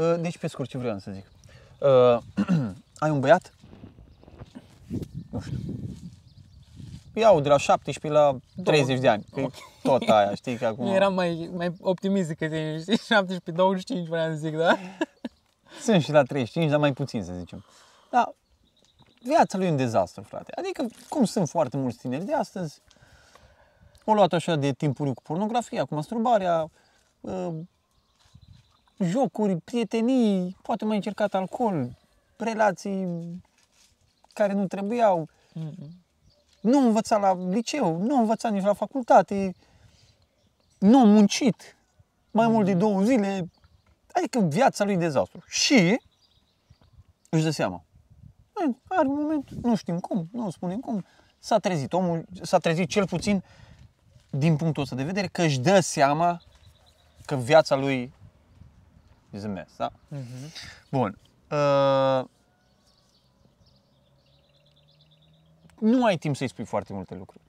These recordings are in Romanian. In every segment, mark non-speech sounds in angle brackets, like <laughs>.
Uh, deci, pe scurt, ce vreau să zic. Uh, <clears throat> ai un băiat? Nu știu. Iau de la 17 la 30 de ani. Că e tot aia, știi, că acum... Eu <laughs> eram mai, mai optimist decât tine, știi? <laughs> 17, 25 vreau să zic, da? <laughs> Sunt și la 35, dar mai puțin, să zicem. Dar viața lui e un dezastru, frate. Adică, cum sunt foarte mulți tineri de astăzi, au luat așa de timpuriu cu pornografia, cu masturbarea, uh, jocuri, prietenii, poate mai încercat alcool, relații care nu trebuiau, nu a învățat la liceu, nu a învățat nici la facultate, nu a muncit mai mult de două zile, adică viața lui e dezastru. Și își dă seama. "E, Are un moment, nu știm cum, nu spunem cum, s-a trezit. Omul s-a trezit cel puțin din punctul ăsta de vedere că își dă seama că viața lui is a mess, da? Bun. Uh, nu ai timp să-i spui foarte multe lucruri.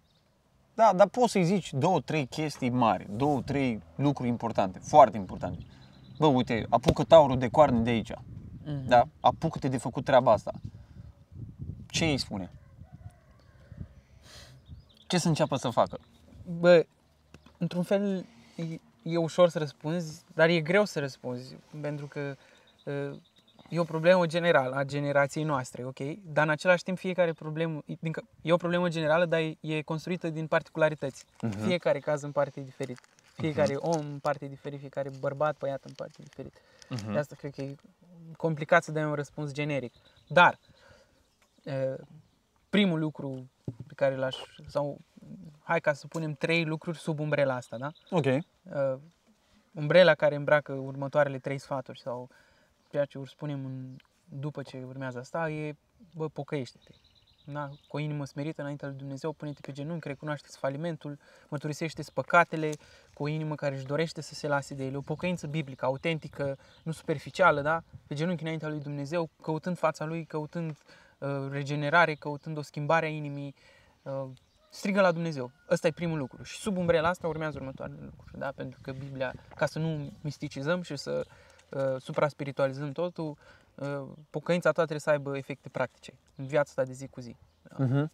Da, dar poți să-i zici două, trei chestii mari, două, trei lucruri importante, foarte importante. Bă, uite, apucă taurul de coarne de aici. Mhm. Da? Apucă-te de făcut treaba asta. Ce îi spune? Ce să înceapă să facă? Bă, într-un fel e, e ușor să răspunzi, dar e greu să răspunzi, pentru că uh, e o problemă generală a generației noastre, ok? Dar în același timp fiecare problemă, e- din, că- e o problemă generală, dar e, e construită din particularități. Mhm. Fiecare caz în parte e diferit. Fiecare om în parte e diferit, fiecare bărbat, băiat în parte e diferit. Mhm. De asta cred că e complicat să dai un răspuns generic. Dar, uh, primul lucru pe care l-aș, sau hai ca să punem trei lucruri sub umbrela asta, da? Ok. Uh, umbrela care îmbracă următoarele trei sfaturi sau ceea ce ori spunem în, după ce urmează asta e, bă, pocăiește-te. Da? Cu o inimă smerită înaintea lui Dumnezeu, pune-te pe genunchi, recunoaște falimentul, mărturisește păcatele cu o inimă care își dorește să se lase de ele. O pocăință biblică, autentică, nu superficială, da? Pe genunchi înaintea lui Dumnezeu, căutând fața lui, căutând uh, regenerare, căutând o schimbare a inimii, uh, strigă la Dumnezeu. Ăsta e primul lucru. Și sub umbrela asta urmează următoarele lucruri, da? Pentru că Biblia, ca să nu misticizăm și să uh, supra-spiritualizăm totul, uh, pocăința ta trebuie să aibă efecte practice în viața ta de zi cu zi. Da? Mhm.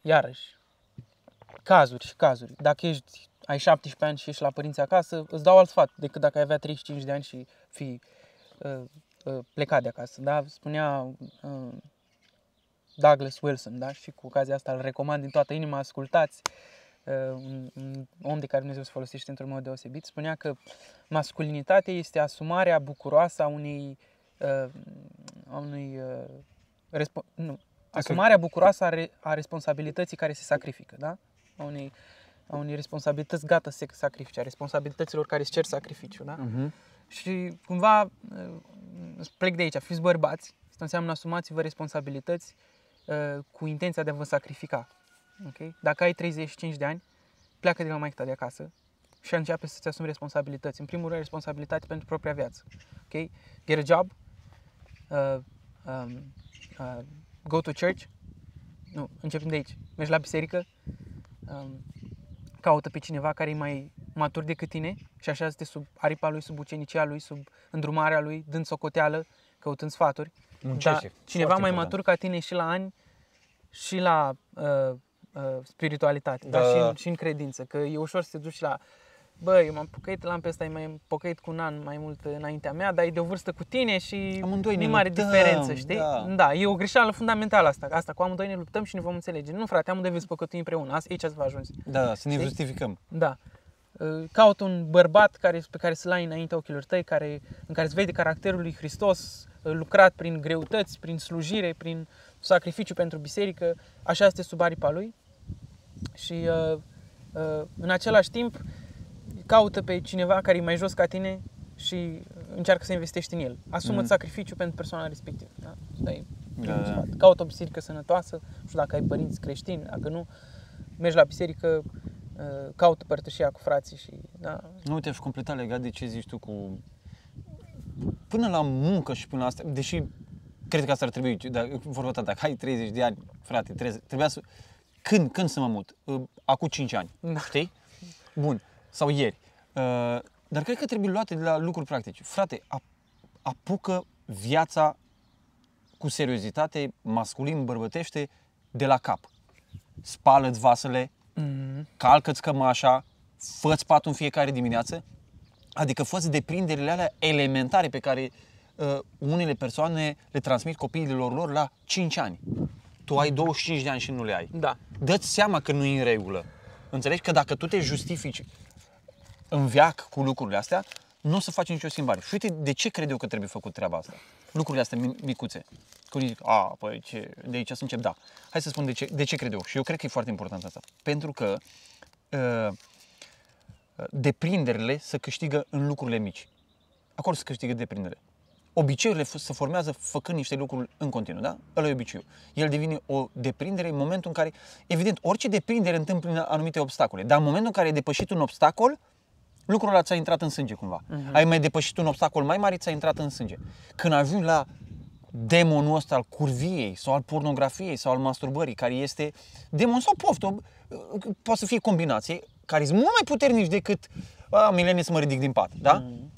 Iarăși, cazuri și cazuri. Dacă ești, ai 17 ani și ești la părinți acasă, îți dau alt sfat decât dacă ai avea 35 de ani și fi uh, uh, plecat de acasă. Da? Spunea uh, Douglas Wilson, da? și cu ocazia asta îl recomand din toată inima, ascultați, uh, un, un om de care Dumnezeu se folosește într-un mod deosebit, spunea că masculinitatea este asumarea bucuroasă a unei, uh, a unui uh, respo- nu, asumarea bucuroasă a, re- a responsabilității care se sacrifică, da? A unei, a unei responsabilități gata să se sacrifice, a responsabilităților care îți cer sacrificiu, da? Mhm. Și cumva uh, plec de aici, fiți bărbați, asta înseamnă asumați-vă responsabilități uh, cu intenția de a vă sacrifica. Okay? Dacă ai 35 de ani, pleacă de la maică ta de acasă și începe să-ți asumi responsabilități. În primul rând, responsabilitate pentru propria viață. Okay? Get a job, uh, um, uh, go to church, nu, începem de aici. Mergi la biserică, um, caută pe cineva care e mai matur decât tine și așa te sub aripa lui, sub ucenicia lui, sub îndrumarea lui, dând socoteală, căutând sfaturi. Muncește. Dar cineva Foarte mai important. matur ca tine și la ani și la uh, uh, spiritualitate, Da. dar și în, și în credință, că e ușor să te duci la Bă, eu m-am pocăit, l-am pe ăsta, e mai pocăit cu un an mai mult înaintea mea, dar e de o vârstă cu tine și Amândoi nu ne e mare luptăm, diferență, știi? da. da, e o greșeală fundamentală asta. Asta cu amândoi ne luptăm și ne vom înțelege. Nu, frate, amândoi veți păcătui împreună. Asta aici să vă ajungi. Da, să ne Știi? justificăm. Da. Uh, Caută un bărbat care, pe care să-l ai înaintea ochilor tăi, care, în care îți vede caracterul lui Hristos, uh, lucrat prin greutăți, prin slujire, prin sacrificiu pentru biserică, așa este sub aripa lui. Și uh, uh, în același timp caută pe cineva care e mai jos ca tine și încearcă să investești în el. Asumă Mhm. sacrificiu pentru persoana respectivă. Da? Asta e primul Da, da. sfat. Caută o biserică sănătoasă, nu știu dacă ai părinți creștini, dacă nu, mergi la biserică, uh, caută părtășia cu frații și, da, Nu, te-aș completa legat de ce zici tu cu... Până la muncă și până la asta, deși cred că asta ar trebui, dar, vorba ta, dacă ai 30 de ani, frate, trebuie, trebuia să... Când, când să mă mut? Uh, Acum 5 ani, Da. știi? Bun. Sau ieri. Uh, Dar cred că trebuie luate de la lucruri practice. Frate, ap- apucă viața cu seriozitate, masculin, bărbătește, de la cap. Spală-ți vasele, Mm. calcă-ți cămașa, fă-ți patul în fiecare dimineață, adică fă-ți deprinderile alea elementare pe care uh, unele persoane le transmit copiilor lor la 5 ani. Tu ai 25 de ani și nu le ai. Da. Dă-ți seama că nu e în regulă. Înțelegi că dacă tu te justifici în veac cu lucrurile astea, nu o să faci nicio schimbare. Și uite de ce cred eu că trebuie făcut treaba asta. Lucrurile astea mi- micuțe. Că unii zic, a, păi ce, de aici să încep, da. Hai să spun de ce, de ce cred eu. Și eu cred că e foarte important asta. Pentru că uh, deprinderile se câștigă în lucrurile mici. Acolo se câștigă deprinderile. Obiceiurile f- se formează făcând niște lucruri în continuu, da? Ăla e obiceiul. El devine o deprindere în momentul în care, evident, orice deprindere întâmplă anumite obstacole, dar în momentul în care ai depășit un obstacol, lucrul ăla ți-a intrat în sânge cumva. Uh-huh. Ai mai depășit un obstacol mai mare, ți-a intrat în sânge. Când ajungi la demonul ăsta al curviei sau al pornografiei sau al masturbării, care este demon sau poftă, poate să fie combinație, care sunt mult mai puternici decât a, milenie să mă ridic din pat, da? Mm.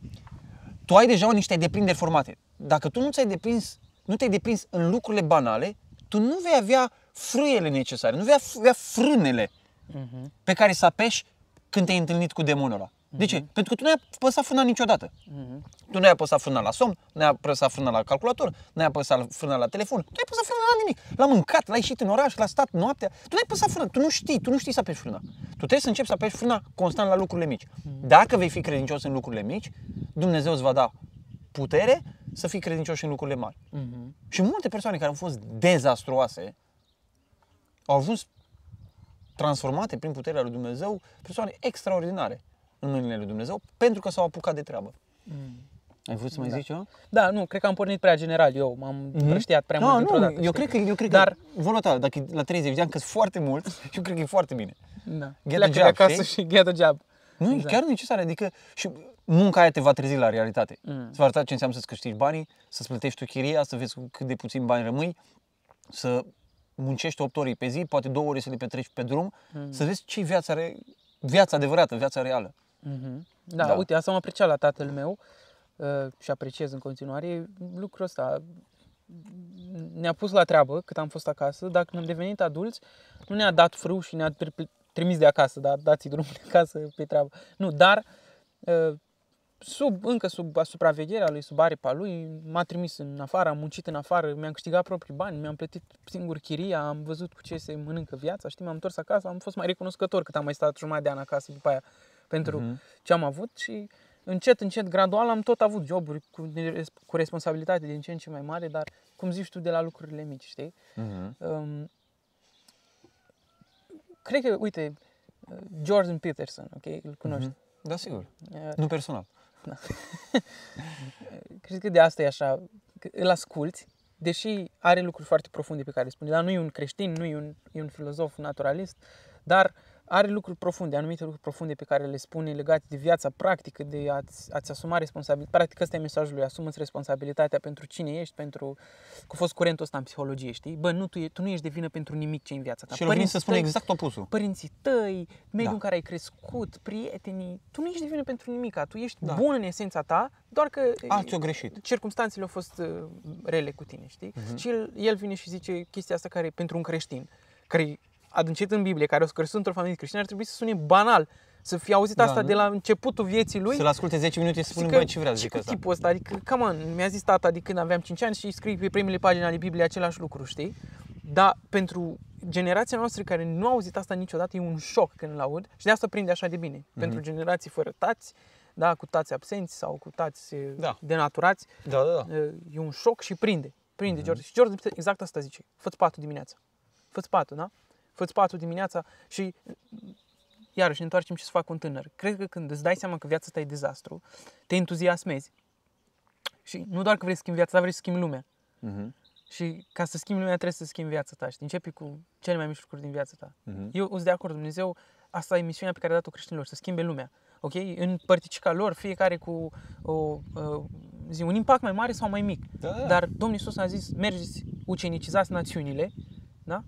Tu ai deja niște deprinderi formate. Dacă tu nu ți-ai deprins, nu te-ai deprins în lucrurile banale, tu nu vei avea frâiele necesare, nu vei avea frânele Mhm. pe care să apeși când te-ai întâlnit cu demonul ăla. De ce? Pentru că tu nu ai apăsat frâna niciodată. Mhm. Tu nu ai apăsat frâna la somn, nu ai apăsat frâna la calculator, nu ai apăsat frâna la telefon, nu ai apăsat frâna la nimic. La mâncat, la ieșit în oraș, la stat noaptea, tu nu ai apăsat frâna, tu nu știi, tu nu știi să apeși frâna. Tu trebuie să începi să apeși frâna constant la lucrurile mici. Dacă vei fi credincios în lucrurile mici, Dumnezeu îți va da putere să fii credincios și în lucrurile mari. Mhm. Și multe persoane care au fost dezastruoase au ajuns transformate prin puterea lui Dumnezeu, persoane extraordinare în mâinile lui Dumnezeu, pentru că s-au apucat de treabă. Ai vrut să mai Da. zici ceva? Da, nu, cred că am pornit prea general. Eu m-am împrăștiat prea mult no, dintr-o nu, dată. eu știi? cred că, eu cred Dar- că voluntar, dacă e la 30 de ani, că sunt foarte mulți, și <laughs> eu cred că e foarte bine. Da. Get Pleacă a de job, acasă știi? și get a job. Nu, Exact. e chiar necesar, adică și munca aia te va trezi la realitate. Mm. Îți va arăta ce înseamnă să-ți câștigi banii, să-ți plătești tu chiria, să vezi cu cât de puțin bani rămâi, să muncești 8 ore pe zi, poate 2 ore să le petreci pe drum, Mm. să vezi ce viața, re... viața adevărată, viața reală. Mhm. Da, Da. uite, asta am apreciat la tatăl meu uh, și apreciez în continuare lucrul ăsta. Ne-a pus la treabă cât am fost acasă, dar când am devenit adulți, nu ne-a dat frâu și ne-a tri- trimis de acasă, da, dați drumul de acasă pe treabă. Nu, dar uh, sub, încă sub supravegherea lui, sub aripa lui, m-a trimis în afară, am muncit în afară, mi-am câștigat proprii bani, mi-am plătit singur chiria, am văzut cu ce se mănâncă viața, știi, m-am întors acasă, am fost mai recunoscător cât am mai stat jumătate de an acasă după aia pentru Mhm. ce am avut și încet, încet, gradual am tot avut joburi cu, cu responsabilitate din ce în ce mai mare, dar cum zici tu, de la lucrurile mici, știi? Mhm. Um, cred că, uite, uh, Jordan Peterson, ok, îl cunoști. Mhm. Da, sigur. Uh, Nu personal. <laughs> Cred că de asta e așa, că îl asculți, deși are lucruri foarte profunde pe care le spune, dar nu e un creștin, nu e un, e un filozof naturalist, dar are lucruri profunde, anumite lucruri profunde pe care le spune legate de viața practică, de a-ți, a-ți asuma responsabilitatea. Practic ăsta e mesajul lui, asumă-ți responsabilitatea pentru cine ești, pentru... Că a fost curentul ăsta în psihologie, știi? Bă, nu, tu, e, tu nu ești de vină pentru nimic ce în viața ta. și el vine să Părinții spună tăi- exact opusul. părinții tăi, mediul Da. în care ai crescut, prietenii, tu nu ești de vină pentru nimic, tu ești Da. bun în esența ta, doar că Alții au greșit. circumstanțele au fost uh, rele cu tine, știi? Mhm. Și el, el vine și zice chestia asta care pentru un creștin, care e adâncit în Biblie, care a crescut într-o familie creștină, ar trebui să sune banal, să fie auzit Da, asta nu? de la începutul vieții lui. Să-l asculte 10 minute și să spună, Zic că- băi, ce vrea să și zic cu asta. tipul ăsta, adică, come on, mi-a zis tata de când aveam 5 ani și scrie pe primele pagini ale Bibliei același lucru, știi? Dar pentru generația noastră care nu a auzit asta niciodată, e un șoc când îl aud și de asta prinde așa de bine. Mhm. Pentru generații fără tați, da, cu tați absenți sau cu tați eh, Da. denaturați, Da, da, da. eh, e un șoc și prinde. Prinde Mhm. Jordan. Și Jordan exact asta zice. Fă-ți patul dimineața. Fă-ți patul, da? Fă-ți patul dimineața și iarăși ne întoarcem ce să fac un tânăr. Cred că când îți dai seama că viața ta e dezastru, te entuziasmezi. Și nu doar că vrei să schimbi viața, dar vrei să schimbi lumea. Mhm. Și ca să schimbi lumea trebuie să schimbi viața ta. Și începi cu cele mai mici lucruri din viața ta. Mhm. Eu sunt de acord, Dumnezeu, asta e misiunea pe care a dat-o creștinilor, să schimbe lumea. Ok? În părticica lor, fiecare cu o, uh, zi, un impact mai mare sau mai mic. Da, da. Dar Domnul Iisus a zis, mergeți, ucenicizați națiunile, da?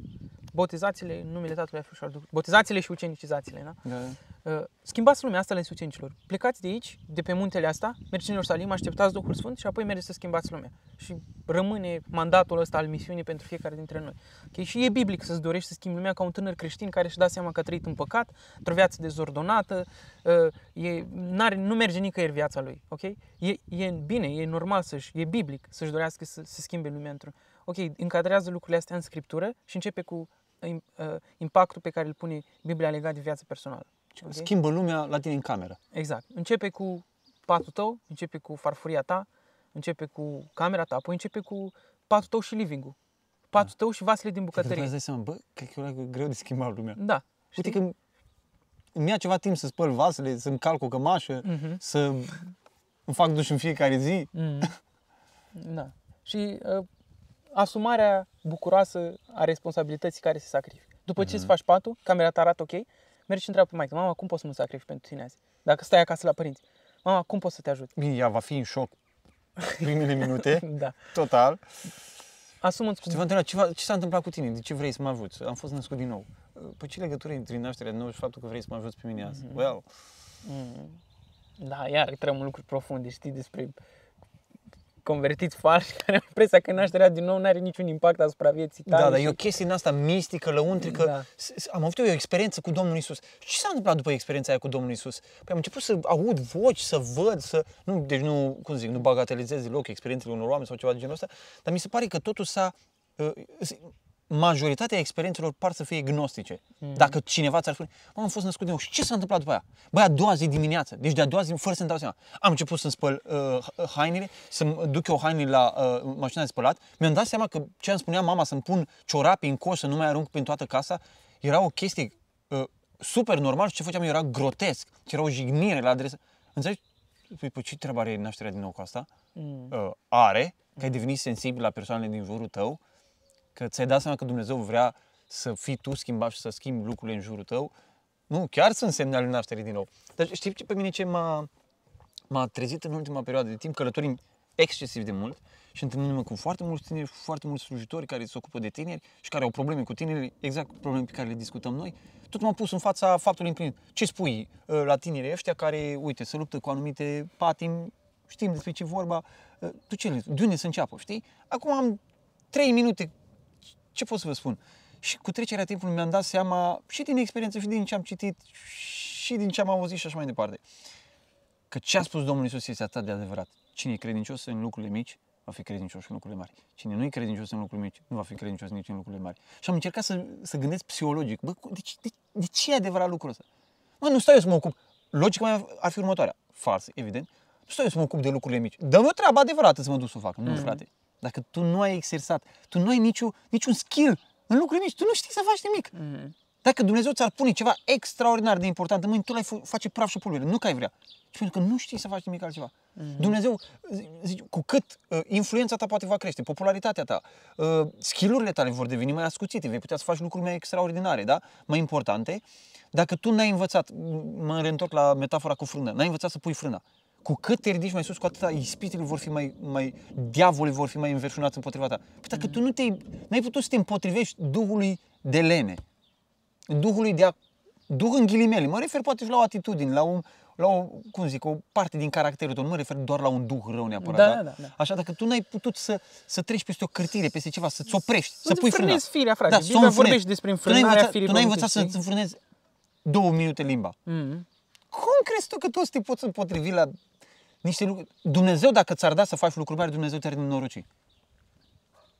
Botezați-le în numele Tatălui, a Fiului și al Duhului. Botezați-le și ucenicizați-le, da? Da, Uh, schimbați lumea asta ale sucencilor. Plecați de aici, de pe muntele asta, mergeți în Ierusalim, așteptați Duhul Sfânt și apoi mergeți să schimbați lumea. Și rămâne mandatul ăsta al misiunii pentru fiecare dintre noi. Okay? Și e biblic să-ți dorești să schimbi lumea ca un tânăr creștin care își dă seama că a trăit în păcat, într-o viață dezordonată, uh, e, n-are, nu merge nicăieri viața lui. Okay? E, e bine, e normal să-și, e biblic să-și dorească să, să schimbe lumea într-un... Ok, încadrează lucrurile astea în scriptură și începe cu uh, impactul pe care îl pune Biblia legat de viața personală. Okay? Schimbă lumea la tine în cameră. Exact. Începe cu patul tău, începe cu farfuria ta, începe cu camera ta, apoi începe cu patul tău și living-ul. Patul tău și vasele din bucătărie. Îți dai seama, bă, cred că e greu de schimbat lumea. Da. Uite că îmi ia ceva timp să spăl vasele, să-mi calc o cămașă, Mhm. să îmi fac duș în fiecare zi. Mm. <laughs> Da. Și uh, asumarea bucuroasă a responsabilității care se sacrifică. După ce îți faci patul, camera ta arată ok, mergi și întreabă pe maică, mama, cum poți să mă sacrifici pentru tine azi? Dacă stai acasă la părinți, mama, cum pot să te ajut? Bine, ea va fi în șoc primele <laughs> minute, Da. total. Asumă-ți Și te cu... va întreba, ce, va- ce s-a întâmplat cu tine? De ce vrei să mă ajuți? Am fost născut din nou. Păi ce legătură între nașterea din nou și faptul că vrei să mă ajuți pe mine azi? Mhm. Well, Mm. Da, iar intrăm în lucruri profunde, știi, despre convertiți falși <laughs> care au impresia că nașterea din nou nu are niciun impact asupra vieții tale. da, dar și- e o chestie din asta mistică, lăuntrică. Da. S- s- Am avut eu o experiență cu Domnul Isus. Ce s-a întâmplat după experiența aia cu Domnul Isus? Păi am început să aud voci, să văd, să... Nu, deci nu, cum zic, nu bagatelizez deloc experiențele unor oameni sau ceva de genul ăsta, dar mi se pare că totul s-a... uh, s- Majoritatea experiențelor par să fie gnostice. Mhm. Dacă cineva ți-ar spune, mă, am fost născut din nou, și ce s-a întâmplat după aia? Băi, a doua zi dimineață, deci de a doua zi, fără să-mi dau seama. Am început să-mi spăl uh, hainele, să-mi duc eu hainele la uh, mașina de spălat. Mi-am dat seama că ce îmi spunea mama să-mi pun ciorapi în coș, să nu mai arunc prin toată casa, era o chestie uh, super normal și ce făceam eu era grotesc. Și era o jignire la adresa. Înțelegi? Păi, păi ce treabă are nașterea din nou cu asta? Mm. Uh, are, că ai devenit sensibil la persoanele din jurul tău, că ți-ai dat seama că Dumnezeu vrea să fii tu schimbat și să schimbi lucrurile în jurul tău. Nu, chiar sunt semne ale nașterii din nou. Dar știi ce pe mine ce m-a, m-a trezit în ultima perioadă de timp? Călătorim excesiv de mult și întâlnindu-mă cu foarte mulți tineri, foarte mulți slujitori care se ocupă de tineri și care au probleme cu tinerii, exact probleme pe care le discutăm noi. Tot m-am pus în fața faptului împlinit. Ce spui uh, la tinerii ăștia care, uite, se luptă cu anumite patimi, știm despre ce e vorba, uh, tu ce le, de unde să înceapă, știi? Acum am trei minute ce pot să vă spun? Și cu trecerea timpului mi-am dat seama și din experiență și din ce am citit și din ce am auzit și așa mai departe. Că ce a spus Domnul Isus este atât de adevărat. Cine e credincios în lucrurile mici, va fi credincios în lucrurile mari. Cine nu e credincios în lucrurile mici, nu va fi credincios nici în lucrurile mari. Și am încercat să, să gândesc psihologic. Bă, de, ce- de, de ce e adevărat lucrul ăsta? Mă, nu stau eu să mă ocup. Logica mea ar fi următoarea. Falsă, evident. Nu stau eu să mă ocup de lucrurile mici. Dă-mi o treabă adevărată să mă duc să o fac. Nu, Mm. frate. Dacă tu nu ai exersat, tu nu ai niciun, niciun skill în lucrurile mici, tu nu știi să faci nimic. Mm. Dacă Dumnezeu ți-ar pune ceva extraordinar de important în mâini, tu l-ai f- face praf și pulbere, nu că ai vrea. Și pentru că nu știi să faci nimic altceva. Dumnezeu, zi- zice, cu cât uh, influența ta poate va crește, popularitatea ta, uh, skillurile tale vor deveni mai ascuțite, vei putea să faci lucruri mai extraordinare, da? mai importante. Dacă tu n-ai învățat, m- mă reîntorc la metafora cu frâna, n-ai învățat să pui frâna. Cu cât te ridici mai sus, cu atâta ispitele vor fi mai, mai diavolii vor fi mai înverșunați împotriva ta. Păi dacă tu nu te n-ai putut să te împotrivești Duhului de lene, Duhului de a... Duh în ghilimele. Mă refer poate și la o atitudine, la, un, la o, cum zic, o parte din caracterul tău. Nu mă refer doar la un duh rău neapărat. Da, da? da, da, da. Așa, dacă tu n-ai putut să, să treci peste o cârtire, peste ceva, să-ți oprești, să Îți pui frâna. înfrânezi firea, frate. Da, Biblia să o înfrânezi. vorbește despre Tu n-ai înfrânarea învățat, firii tu n-ai pământești, învățat să-ți înfrânezi două minute limba. Mm. Cum crezi tu că tu o să te poți împotrivi la niște lucruri? Dumnezeu, dacă ți-ar da să faci lucruri mari, Dumnezeu te-ar nenoroci.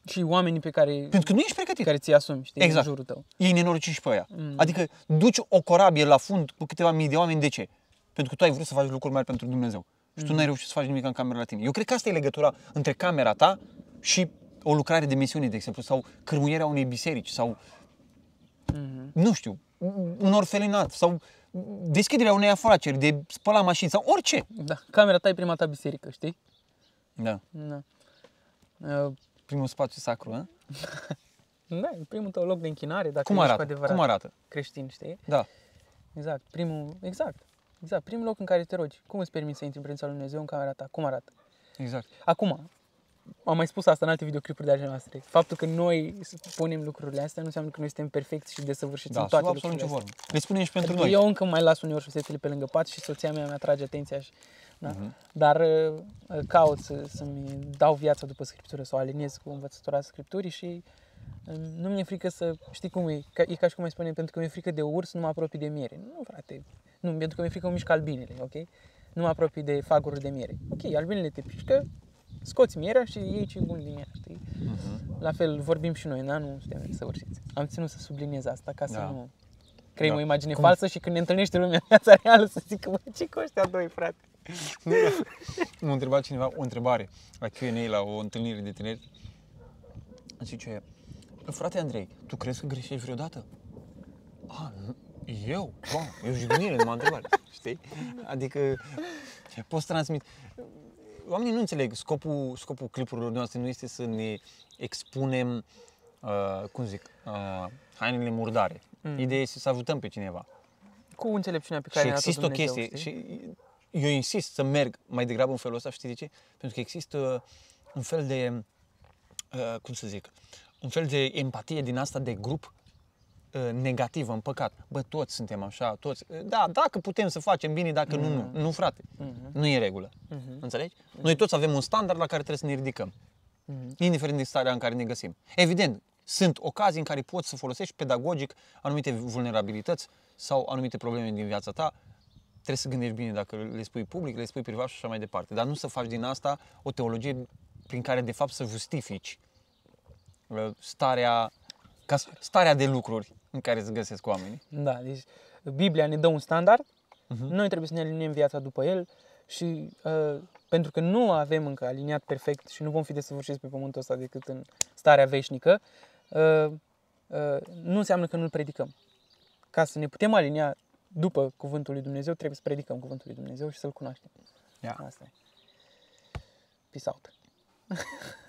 Și oamenii pe care, Pentru că nu ești pregătit. care ți-i asumi, știi, Exact. în jurul tău. ei nenorociți și pe aia. Mm. Adică duci o corabie la fund cu câteva mii de oameni, de ce? Pentru că tu ai vrut să faci lucruri mari pentru Dumnezeu. Și tu n-ai reușit să faci nimic în camera la tine. Eu cred că asta e legătura între camera ta și o lucrare de misiune, de exemplu, sau cârmuierea unei biserici, sau, Mm. nu știu, un orfelinat, sau deschiderea unei afaceri, de spăla mașini, sau orice. Da, camera ta e prima ta biserică, știi? Da. Da. Uh, Primul spațiu sacru, a? <laughs> da, e primul tău loc de închinare, dacă Cum ești arată? cu adevărat Cum arată? creștin, știi? Da. Exact, primul, exact. Exact, primul loc în care te rogi. Cum îți permiți să intri în prezența lui Dumnezeu în camera ta? Cum arată? Exact. Acum, am mai spus asta în alte videoclipuri de ale noastre. Faptul că noi punem lucrurile astea nu înseamnă că noi suntem perfecti și desăvârșiți Da, în sub toate absolut nicio lucrurile formă. Le spunem și pentru Pentru noi. eu încă mai las uneori șosetele pe lângă pat și soția mea mi-atrage atenția și, da? Mhm. Dar uh, caut să, să-mi dau viața după scriptură, să o aliniez cu învățătura scripturii și uh, nu mi-e frică să, știi cum e, ca, e ca și cum mai spune, pentru că mi-e frică de urs, nu mă apropii de miere. Nu, frate, nu, pentru că mi-e frică că mișcă albinele, ok? Nu mă apropii de faguri de miere. Ok, albinele te pișcă, scoți mierea și iei ce bun din ea, știi? Mhm. La fel, vorbim și noi, da? Nu suntem săvârșiți. Am ținut să subliniez asta ca să Da. nu creăm Da. o imagine Cum- falsă și când ne întâlnește lumea în viața reală să zică, bă, ce cu ăștia doi, frate? M-a întrebat cineva o întrebare la Q&A, la o întâlnire de tineri. Zice, frate Andrei, tu crezi că greșești vreodată? A, nu, eu? Wow, e o jignire, nu m-a întrebat, <laughs> știi? Adică poți transmit. Oamenii nu înțeleg, scopul, scopul clipurilor noastre nu este să ne expunem, uh, cum zic, uh, hainele murdare. Mm. Ideea este să ajutăm pe cineva. Cu înțelepciunea pe care Și ne-a dat există o Dumnezeu, chestie știi? și eu insist să merg mai degrabă în felul ăsta, știi de ce? Pentru că există un fel de, uh, cum să zic, un fel de empatie din asta de grup uh, negativă, în păcat. Bă, toți suntem așa, toți. Uh, Da, dacă putem să facem bine, dacă nu, nu. Nu, frate. Mhm. Nu e regulă. Mhm. Înțelegi? Noi toți avem un standard la care trebuie să ne ridicăm. Mhm. Indiferent de starea în care ne găsim. Evident, sunt ocazii în care poți să folosești pedagogic anumite vulnerabilități sau anumite probleme din viața ta. Trebuie să gândești bine dacă le spui public, le spui privat și așa mai departe. Dar nu să faci din asta o teologie prin care de fapt să justifici uh, starea, ca, starea de lucruri în care se găsesc oamenii. Da, deci Biblia ne dă un standard, Mhm. noi trebuie să ne aliniem viața după el și uh, pentru că nu avem încă aliniat perfect și nu vom fi desăvârșiți pe pământul ăsta decât în starea veșnică, uh, uh, nu înseamnă că nu-l predicăm. Ca să ne putem alinia după cuvântul lui Dumnezeu, trebuie să predicăm cuvântul lui Dumnezeu și să-l cunoaștem. Ia. Asta e. Peace out. <laughs>